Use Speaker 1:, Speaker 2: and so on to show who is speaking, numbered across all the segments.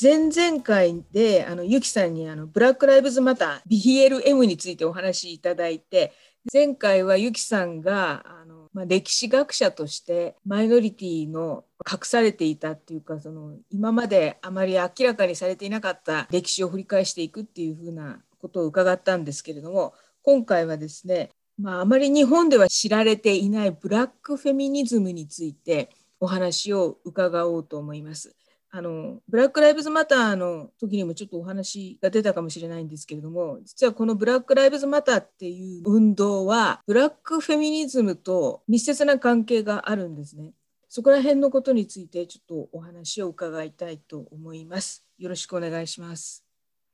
Speaker 1: 前々回であのゆきさんにあのブラック・ライブズ・マター BLM についてお話しいただいて前回はゆきさんがあの、まあ、歴史学者としてマイノリティの隠されていたっていうかその今まであまり明らかにされていなかった歴史を振り返していくっていうふうなことを伺ったんですけれども今回はですね、まあ、あまり日本では知られていないブラックフェミニズムについてお話を伺おうと思います。あのブラック・ライブズ・マターの時にもちょっとお話が出たかもしれないんですけれども実はこのブラック・ライブズ・マターっていう運動はブラックフェミニズムと密接な関係があるんですね。そこら辺のことについてちょっとお話を伺いたいと思います。よろしくお願いします。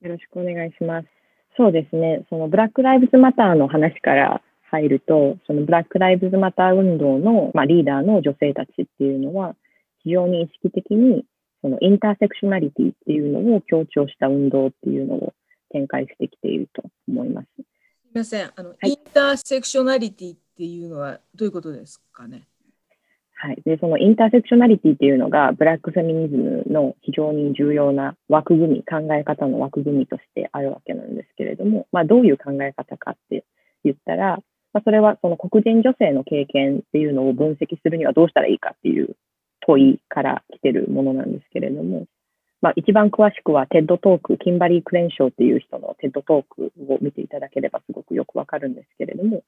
Speaker 2: よろしくお願いします。そうですね。そのブラック・ライブズ・マターの話から入ると、そのブラック・ライブズ・マター運動の、まあ、リーダーの女性たちっていうのは、非常に意識的にそのインターセクショナリティっていうのを強調した運動っていうのを展開してきていると思います。す
Speaker 1: みませんあの、はい、インターセクショナリティっていうのはどういうことですかね？
Speaker 2: はい、でそのインターセクショナリティっていうのがブラックフェミニズムの非常に重要な枠組み考え方の枠組みとしてあるわけなんですけれども、まあ、どういう考え方かって言ったら、まあ、それはその黒人女性の経験っていうのを分析するにはどうしたらいいかっていう問いから来てるものなんですけれども、まあ、一番詳しくは TED Talk、キンバリー・クレンショーっていう人の TED Talk を見ていただければすごくよくわかるんですけれども、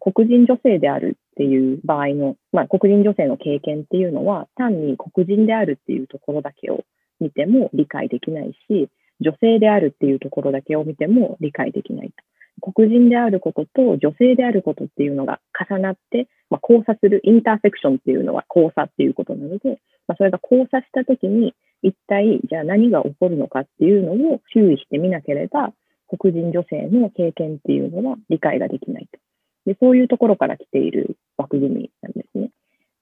Speaker 2: 黒人女性であるっていう場合の、まあ、黒人女性の経験っていうのは、単に黒人であるっていうところだけを見ても理解できないし、女性であるっていうところだけを見ても理解できないと。黒人であることと女性であることっていうのが重なって、まあ、交差する、インターセクションっていうのは交差っていうことなので、まあ、それが交差したときに、一体じゃあ何が起こるのかっていうのを注意してみなければ、黒人女性の経験っていうのは理解ができないと。でそういうところから来ている枠組みなんですね。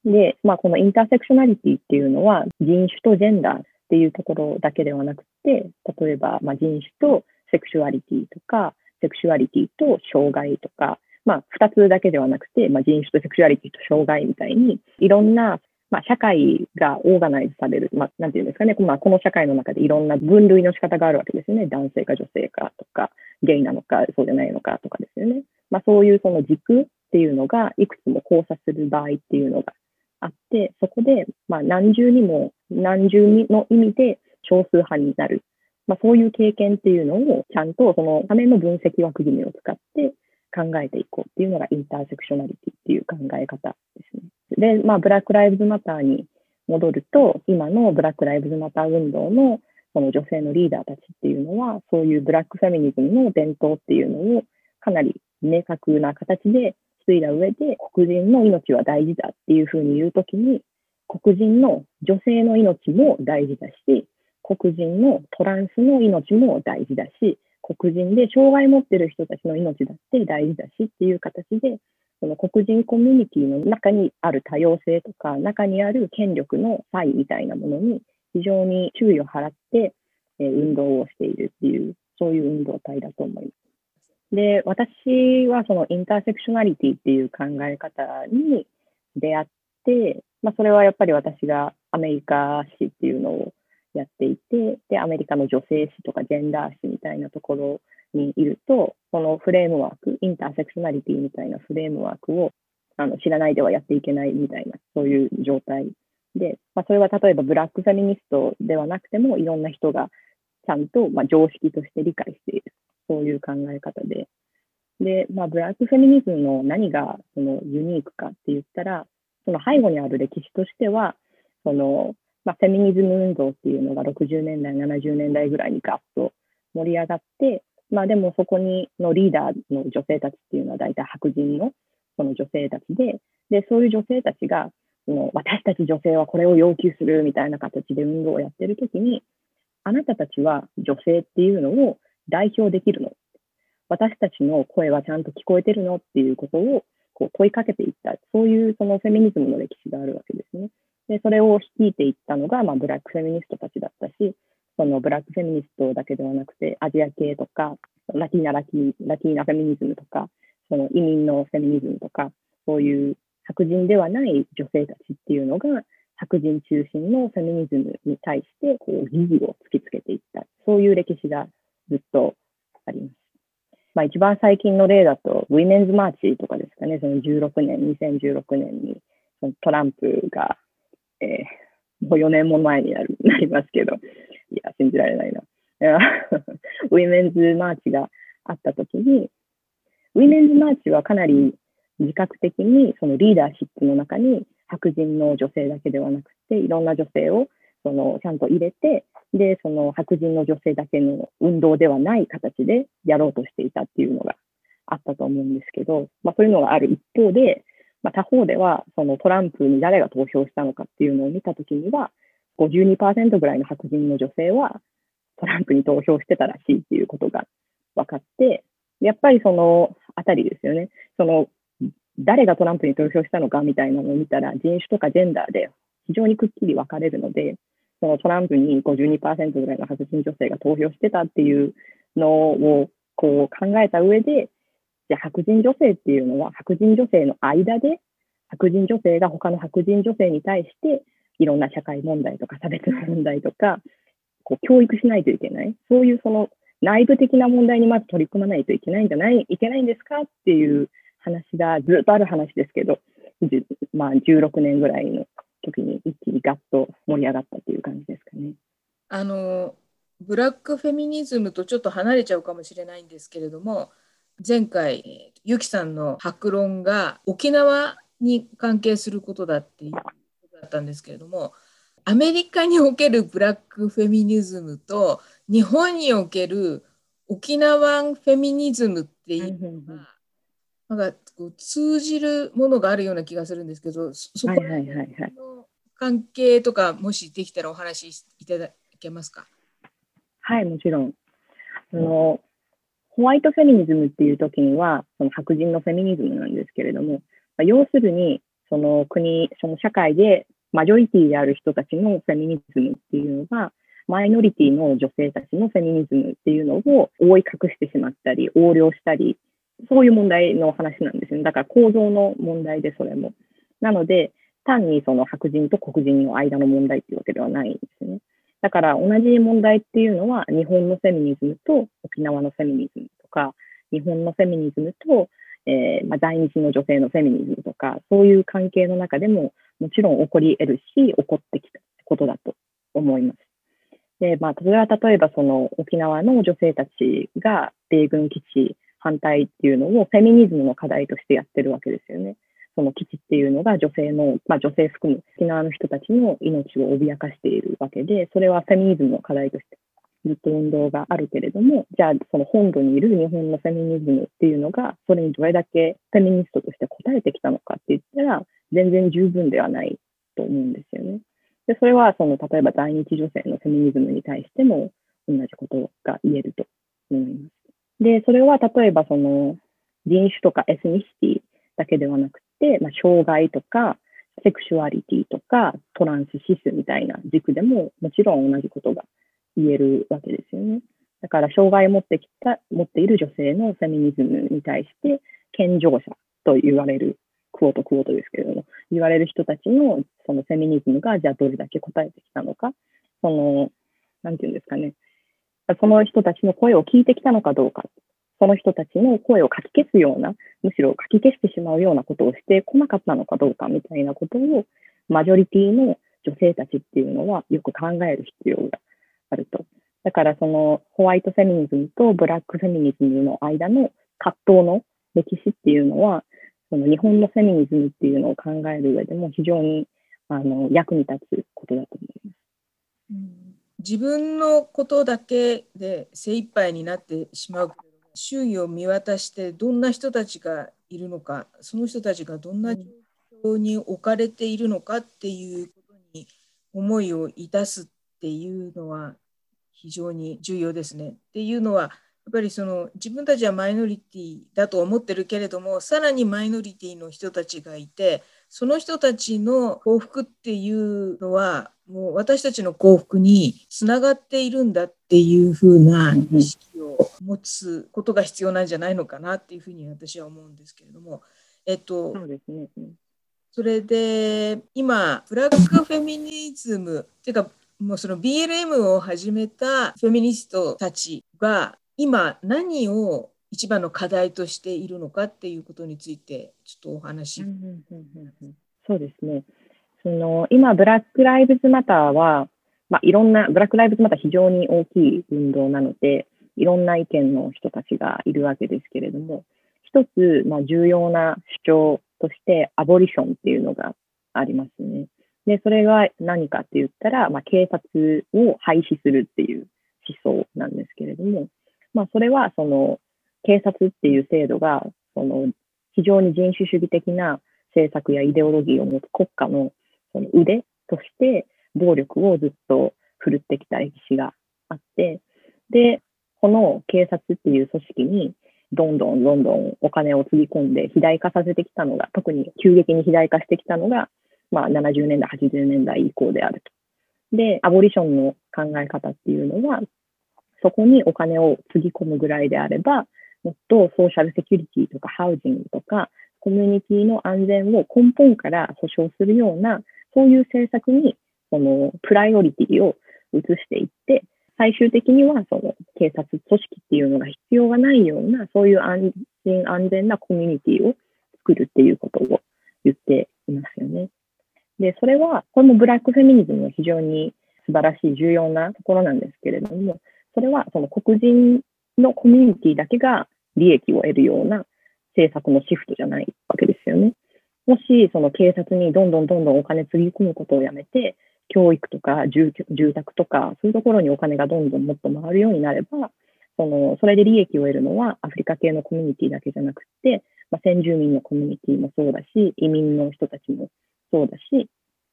Speaker 2: で、まあ、このインターセクショナリティっていうのは人種とジェンダーっていうところだけではなくて、例えばまあ人種とセクシュアリティとか、セクシュアリティと障害とか、まあ、二つだけではなくて、まあ、人種とセクシュアリティと障害みたいに、いろんな、まあ、社会がオーガナイズされる、まあ、なんていうんですかね、まあ、この社会の中でいろんな分類の仕方があるわけですよね。男性か女性かとか、ゲイなのか、そうじゃないのかとかですよね。まあ、そういうその軸っていうのが、いくつも交差する場合っていうのがあって、そこで、まあ、何重にも、何重にの意味で少数派になるまあ、そういう経験っていうのをちゃんとそのための分析枠組みを使って考えていこうっていうのがインターセクショナリティっていう考え方ですね。で、まあ、ブラック・ライブズ・マターに戻ると、今のブラック・ライブズ・マター運動のその女性のリーダーたちっていうのは、そういうブラックフェミニズムの伝統っていうのをかなり明確な形で継いだ上で、黒人の命は大事だっていうふうに言うときに、黒人の女性の命も大事だし、黒人のトランスの命も大事だし、黒人で障害を持ってる人たちの命だって大事だしっていう形で、その黒人コミュニティの中にある多様性とか、中にある権力の差異みたいなものに非常に注意を払って、え運動をしているっていう、そういう運動体だと思います。で、私はそのインターセクショナリティっていう考え方に出会って、まあ、それはやっぱり私がアメリカ史っていうのをやっていて、で、アメリカの女性誌とかジェンダー誌みたいなところにいると、そのフレームワーク、インターセクショナリティみたいなフレームワークをあの知らないではやっていけないみたいな、そういう状態で、まあ、それは例えばブラックフェミニストではなくても、いろんな人がちゃんと、まあ、常識として理解している、そういう考え方で。で、まあ、ブラックフェミニズムの何がそのユニークかって言ったら、その背後にある歴史としては、そのまあ、フェミニズム運動っていうのが60年代、70年代ぐらいにガッと盛り上がって、まあでもそこにのリーダーの女性たちっていうのは大体白人のその女性たちで、で、そういう女性たちが、その私たち女性はこれを要求するみたいな形で運動をやってるときに、あなたたちは女性っていうのを代表できるの私たちの声はちゃんと聞こえてるのっていうことをこう問いかけていった、そういうそのフェミニズムの歴史があるわけですね。で、それを率いていったのが、まあ、ブラックフェミニストたちだったし、そのブラックフェミニストだけではなくて、アジア系とか、ラティーナラティ、ラティーナフェミニズムとか、その移民のフェミニズムとか、そういう白人ではない女性たちっていうのが、白人中心のフェミニズムに対してこう疑義を突きつけていった、そういう歴史がずっとあります。まあ、一番最近の例だと、ウィメンズマーチとかですかね、その16年、2016年にそのトランプが、えー、もう4年も前になるなりますけど、いや、信じられないな。ウィメンズマーチがあったときに、ウィメンズマーチはかなり自覚的にそのリーダーシップの中に白人の女性だけではなくて、いろんな女性をそのちゃんと入れて、で、その白人の女性だけの運動ではない形でやろうとしていたっていうのがあったと思うんですけど、まあ、そういうのがある一方で、まあ、他方では、そのトランプに誰が投票したのかっていうのを見たときには、52%ぐらいの白人の女性はトランプに投票してたらしいっていうことが分かって、やっぱりそのあたりですよね。その誰がトランプに投票したのかみたいなのを見たら、人種とかジェンダーで非常にくっきり分かれるので、そのトランプに52%ぐらいの白人女性が投票してたっていうのをこう考えた上で、じゃあ白人女性っていうのは白人女性の間で、白人女性が他の白人女性に対していろんな社会問題とか差別問題とか、こう教育しないといけない。そういうその内部的な問題にまず取り組まないといけないんじゃない、いけないんですかっていう話がずっとある話ですけど、まあ、16年ぐらいの時に一気にガッと盛り上がったっていう感じですかね。
Speaker 1: あのブラックフェミニズムとちょっと離れちゃうかもしれないんですけれども前回ゆきさんの白論が沖縄に関係することだっていうことだったんですけれどもアメリカにおけるブラックフェミニズムと日本における沖縄フェミニズムっていうのがなんかこう通じるものがあるような気がするんですけど、そこの関係とか、もしできたらお話しいただけますか？
Speaker 2: はい、もちろん。あのホワイトフェミニズムっていう時には、その白人のフェミニズムなんですけれども、まあ、要するに、その国、その社会でマジョリティである人たちのフェミニズムっていうのが、マイノリティの女性たちのフェミニズムっていうのを覆い隠してしまったり、横領したりそういう問題の話なんですね。だから構造の問題で、それも。なので、単にその白人と黒人の間の問題っていうわけではないんですね。だから同じ問題っていうのは、日本のフェミニズムと沖縄のフェミニズムか、日本のフェミニズムと、えー、まあ、在日の女性のフェミニズムとか、そういう関係の中でも、もちろん起こり得るし、起こってきたことだと思います。で、まあ、それは例えばその沖縄の女性たちが米軍基地反対っていうのをフェミニズムの課題としてやってるわけですよね。その基地っていうのが女性の、まあ、女性含む沖縄の人たちの命を脅かしているわけで、それはフェミニズムの課題としてずっと運動があるけれども、じゃあその本土にいる日本のフェミニズムっていうのが、それにどれだけフェミニストとして答えてきたのかって言ったら、全然十分ではないと思うんですよね。で、それはその例えば在日女性のフェミニズムに対しても同じことが言えると思います。で、それは例えばその人種とかエスニシティだけではなくて、まあ、障害とかセクシュアリティとかトランスシスみたいな軸でももちろん同じことが言えるわけですよね。だから障害を持ってきた、持っている女性のフェミニズムに対して健常者と言われる、クオートクオートですけれども、言われる人たちのそのフェミニズムがじゃあどれだけ答えてきたのか、その、なんていうんですかね、その人たちの声を聞いてきたのかどうか、その人たちの声をかき消すような、むしろかき消してしまうようなことをしてこなかったのかどうかみたいなことを、マジョリティの女性たちっていうのはよく考える必要が。だからそのホワイトフェミニズムとブラックフェミニズムの間の葛藤の歴史っていうのは、その日本のフェミニズムっていうのを考える上でも非常にあの役に立つことだと思います。
Speaker 1: うん自分のことだけで精一杯になってしまう周囲を見渡してどんな人たちがいるのかその人たちがどんな状況に置かれているのかっていうことに思いをいたすっていうのは非常に重要ですね。っていうのはっぱりその自分たちはマイノリティだと思ってるけれどもさらにマイノリティの人たちがいてその人たちの幸福っていうのはもう私たちの幸福につながっているんだっていうふうな意識を持つことが必要なんじゃないのかなっていうふうに私は思うんですけれども、えっと、
Speaker 2: そうですね、
Speaker 1: それで今ブラックフェミニズムっていうかもうその BLM を始めたフェミニストたちが今何を一番の課題としているのかっていうことについてちょっとお話、
Speaker 2: そうですね。その今、ブラック・ライブズ・マターは、まあ、いろんな、ブラック・ライブズ・マター非常に大きい運動なので、いろんな意見の人たちがいるわけですけれども、一つ、まあ、重要な主張として、アボリションっていうのがありますね。で、それが何かって言ったら、まあ、警察を廃止するっていう思想なんですけれども、まあ、それは、その、警察っていう制度が、その、非常に人種主義的な政策やイデオロギーを持つ国家のその腕として暴力をずっと振るってきた歴史があって、で、この警察っていう組織にどんどんどんどんお金をつぎ込んで肥大化させてきたのが、特に急激に肥大化してきたのが、まあ、70年代、80年代以降であると。で、アボリションの考え方っていうのは、そこにお金をつぎ込むぐらいであれば、もっとソーシャルセキュリティとかハウジングとか、コミュニティの安全を根本から保障するようなそういう政策に、その、プライオリティを移していって、最終的には、その、警察組織っていうのが必要がないような、そういう安心安全なコミュニティを作るっていうことを言っていますよね。で、それは、これもブラックフェミニズムの非常に素晴らしい重要なところなんですけれども、それはその黒人のコミュニティだけが利益を得るような政策のシフトじゃないわけですよね。もし、その警察にどんどんどんどんお金つぎ込むことをやめて、教育とか住宅とか、そういうところにお金がどんどんもっと回るようになれば、そのそれで利益を得るのはアフリカ系のコミュニティだけじゃなくて、まあ、先住民のコミュニティもそうだし、移民の人たちもそうだし、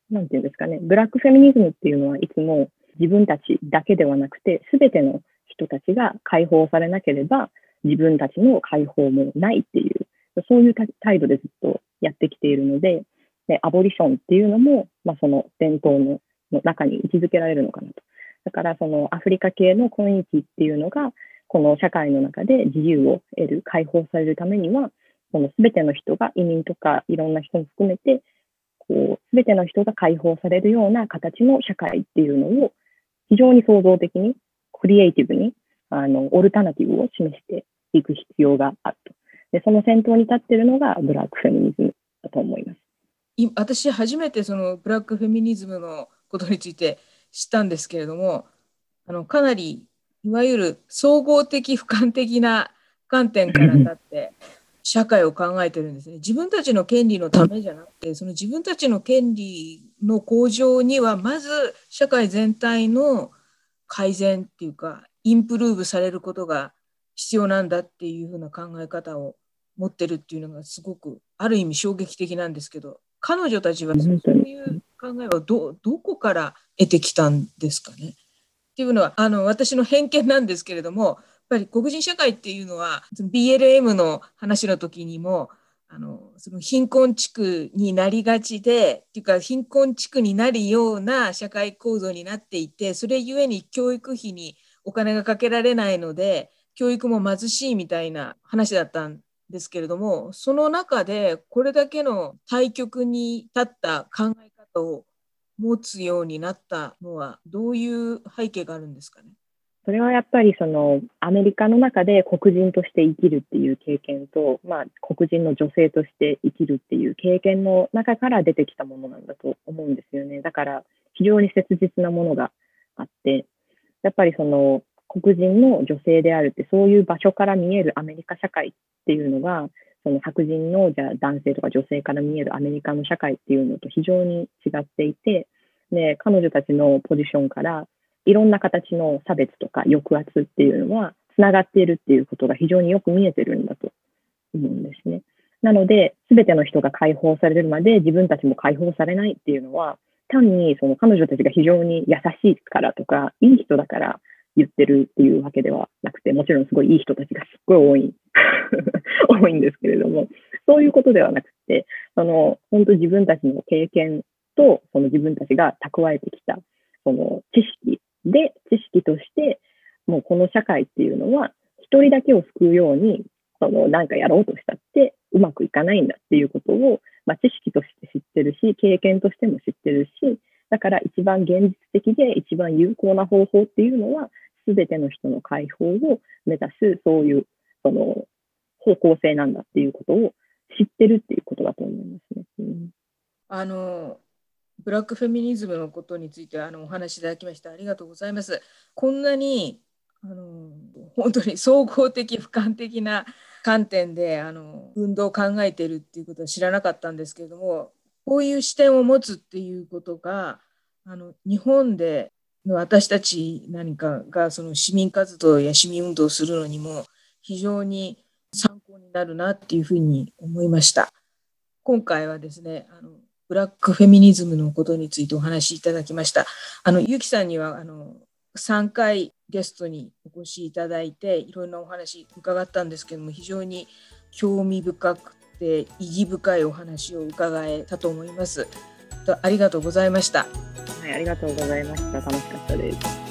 Speaker 2: なんていうんですかね、ブラックフェミニズムっていうのはいつも自分たちだけではなくて、すべての人たちが解放されなければ、自分たちの解放もないっていう、そういう態度でずっとやってきているので、でアボリションっていうのも、まあ、その伝統のの中に位置づけられるのかなと。だからそのアフリカ系のコミュニティっていうのが、この社会の中で自由を得る、解放されるためには、その全ての人が移民とかいろんな人も含めて、こう全ての人が解放されるような形の社会っていうのを非常に創造的に、クリエイティブに、あの、オルタナティブを示していく必要があると。で、その先頭に立ってるのがブラックフェミニズムだと思います。
Speaker 1: 私初めてそのブラックフェミニズムのことについて知ったんですけれどもあのかなりいわゆる総合的俯瞰的な観点から立って社会を考えてるんですね。自分たちの権利のためじゃなくてその自分たちの権利の向上にはまず社会全体の改善っていうかインプルーブされることが必要なんだっていうふうな考え方を持ってるっていうのがすごくある意味衝撃的なんですけど彼女たちはそういう考えはどどこから得てきたんですかね？っていうのはあの私の偏見なんですけれどもっぱり黒人社会っていうのはその BLM の話の時にもあのその貧困地区になりがちでっていうか貧困地区になるような社会構造になっていてそれゆえに教育費にお金がかけられないので教育も貧しいみたいな話だったんですけれどもその中でこれだけの対極に立った考え方を持つようになったのはどういう背景があるんですかね？
Speaker 2: それはやっぱりそのアメリカの中で黒人として生きるっていう経験と、まあ、黒人の女性として生きるっていう経験の中から出てきたものなんだと思うんですよね。だから非常に切実なものがあって、やっぱりその黒人の女性であるって、そういう場所から見えるアメリカ社会っていうのが、その白人のじゃあ男性とか女性から見えるアメリカの社会っていうのと非常に違っていて、で、彼女たちのポジションからいろんな形の差別とか抑圧っていうのはつながっているっていうことが非常によく見えてるんだと思うんですね。なので、すべての人が解放されるまで自分たちも解放されないっていうのは、単にその彼女たちが非常に優しいからとか、いい人だから言ってるっていうわけではなくて、もちろんすごいいい人たちがすっごい多い、多いんですけれども、そういうことではなくて、その、本当自分たちの経験と、その自分たちが蓄えてきた、その知識で、知識として、もうここの社会っていうのは、一人だけを救うように、その、なんかやろうとしたって、うまくいかないんだっていうことを、まあ、知識として知ってるし、経験としても知ってるし、だから一番現実的で一番有効な方法っていうのは、すべての人の解放を目指す、そういう、その、方向性なんだっていうことを知ってるっていうことだと思いますね。うん、
Speaker 1: あのブラックフェミニズムのことについてあのお話しいただきましてありがとうございます。こんなにあの本当に総合的俯瞰的な観点であの運動を考えてるっていうことは知らなかったんですけれどもこういう視点を持つっていうことがあの日本で私たち何かがその市民活動や市民運動をするのにも非常に参考になるなっていうふうに思いました。今回はですねあのブラックフェミニズムのことについてお話しいただきました。あのゆきさんにはあの3回ゲストにお越しいただいていろんなお話伺ったんですけども非常に興味深くて意義深いお話を伺えたと思います。ありがとうございました。
Speaker 2: はい、ありがとうございました。楽しかったです。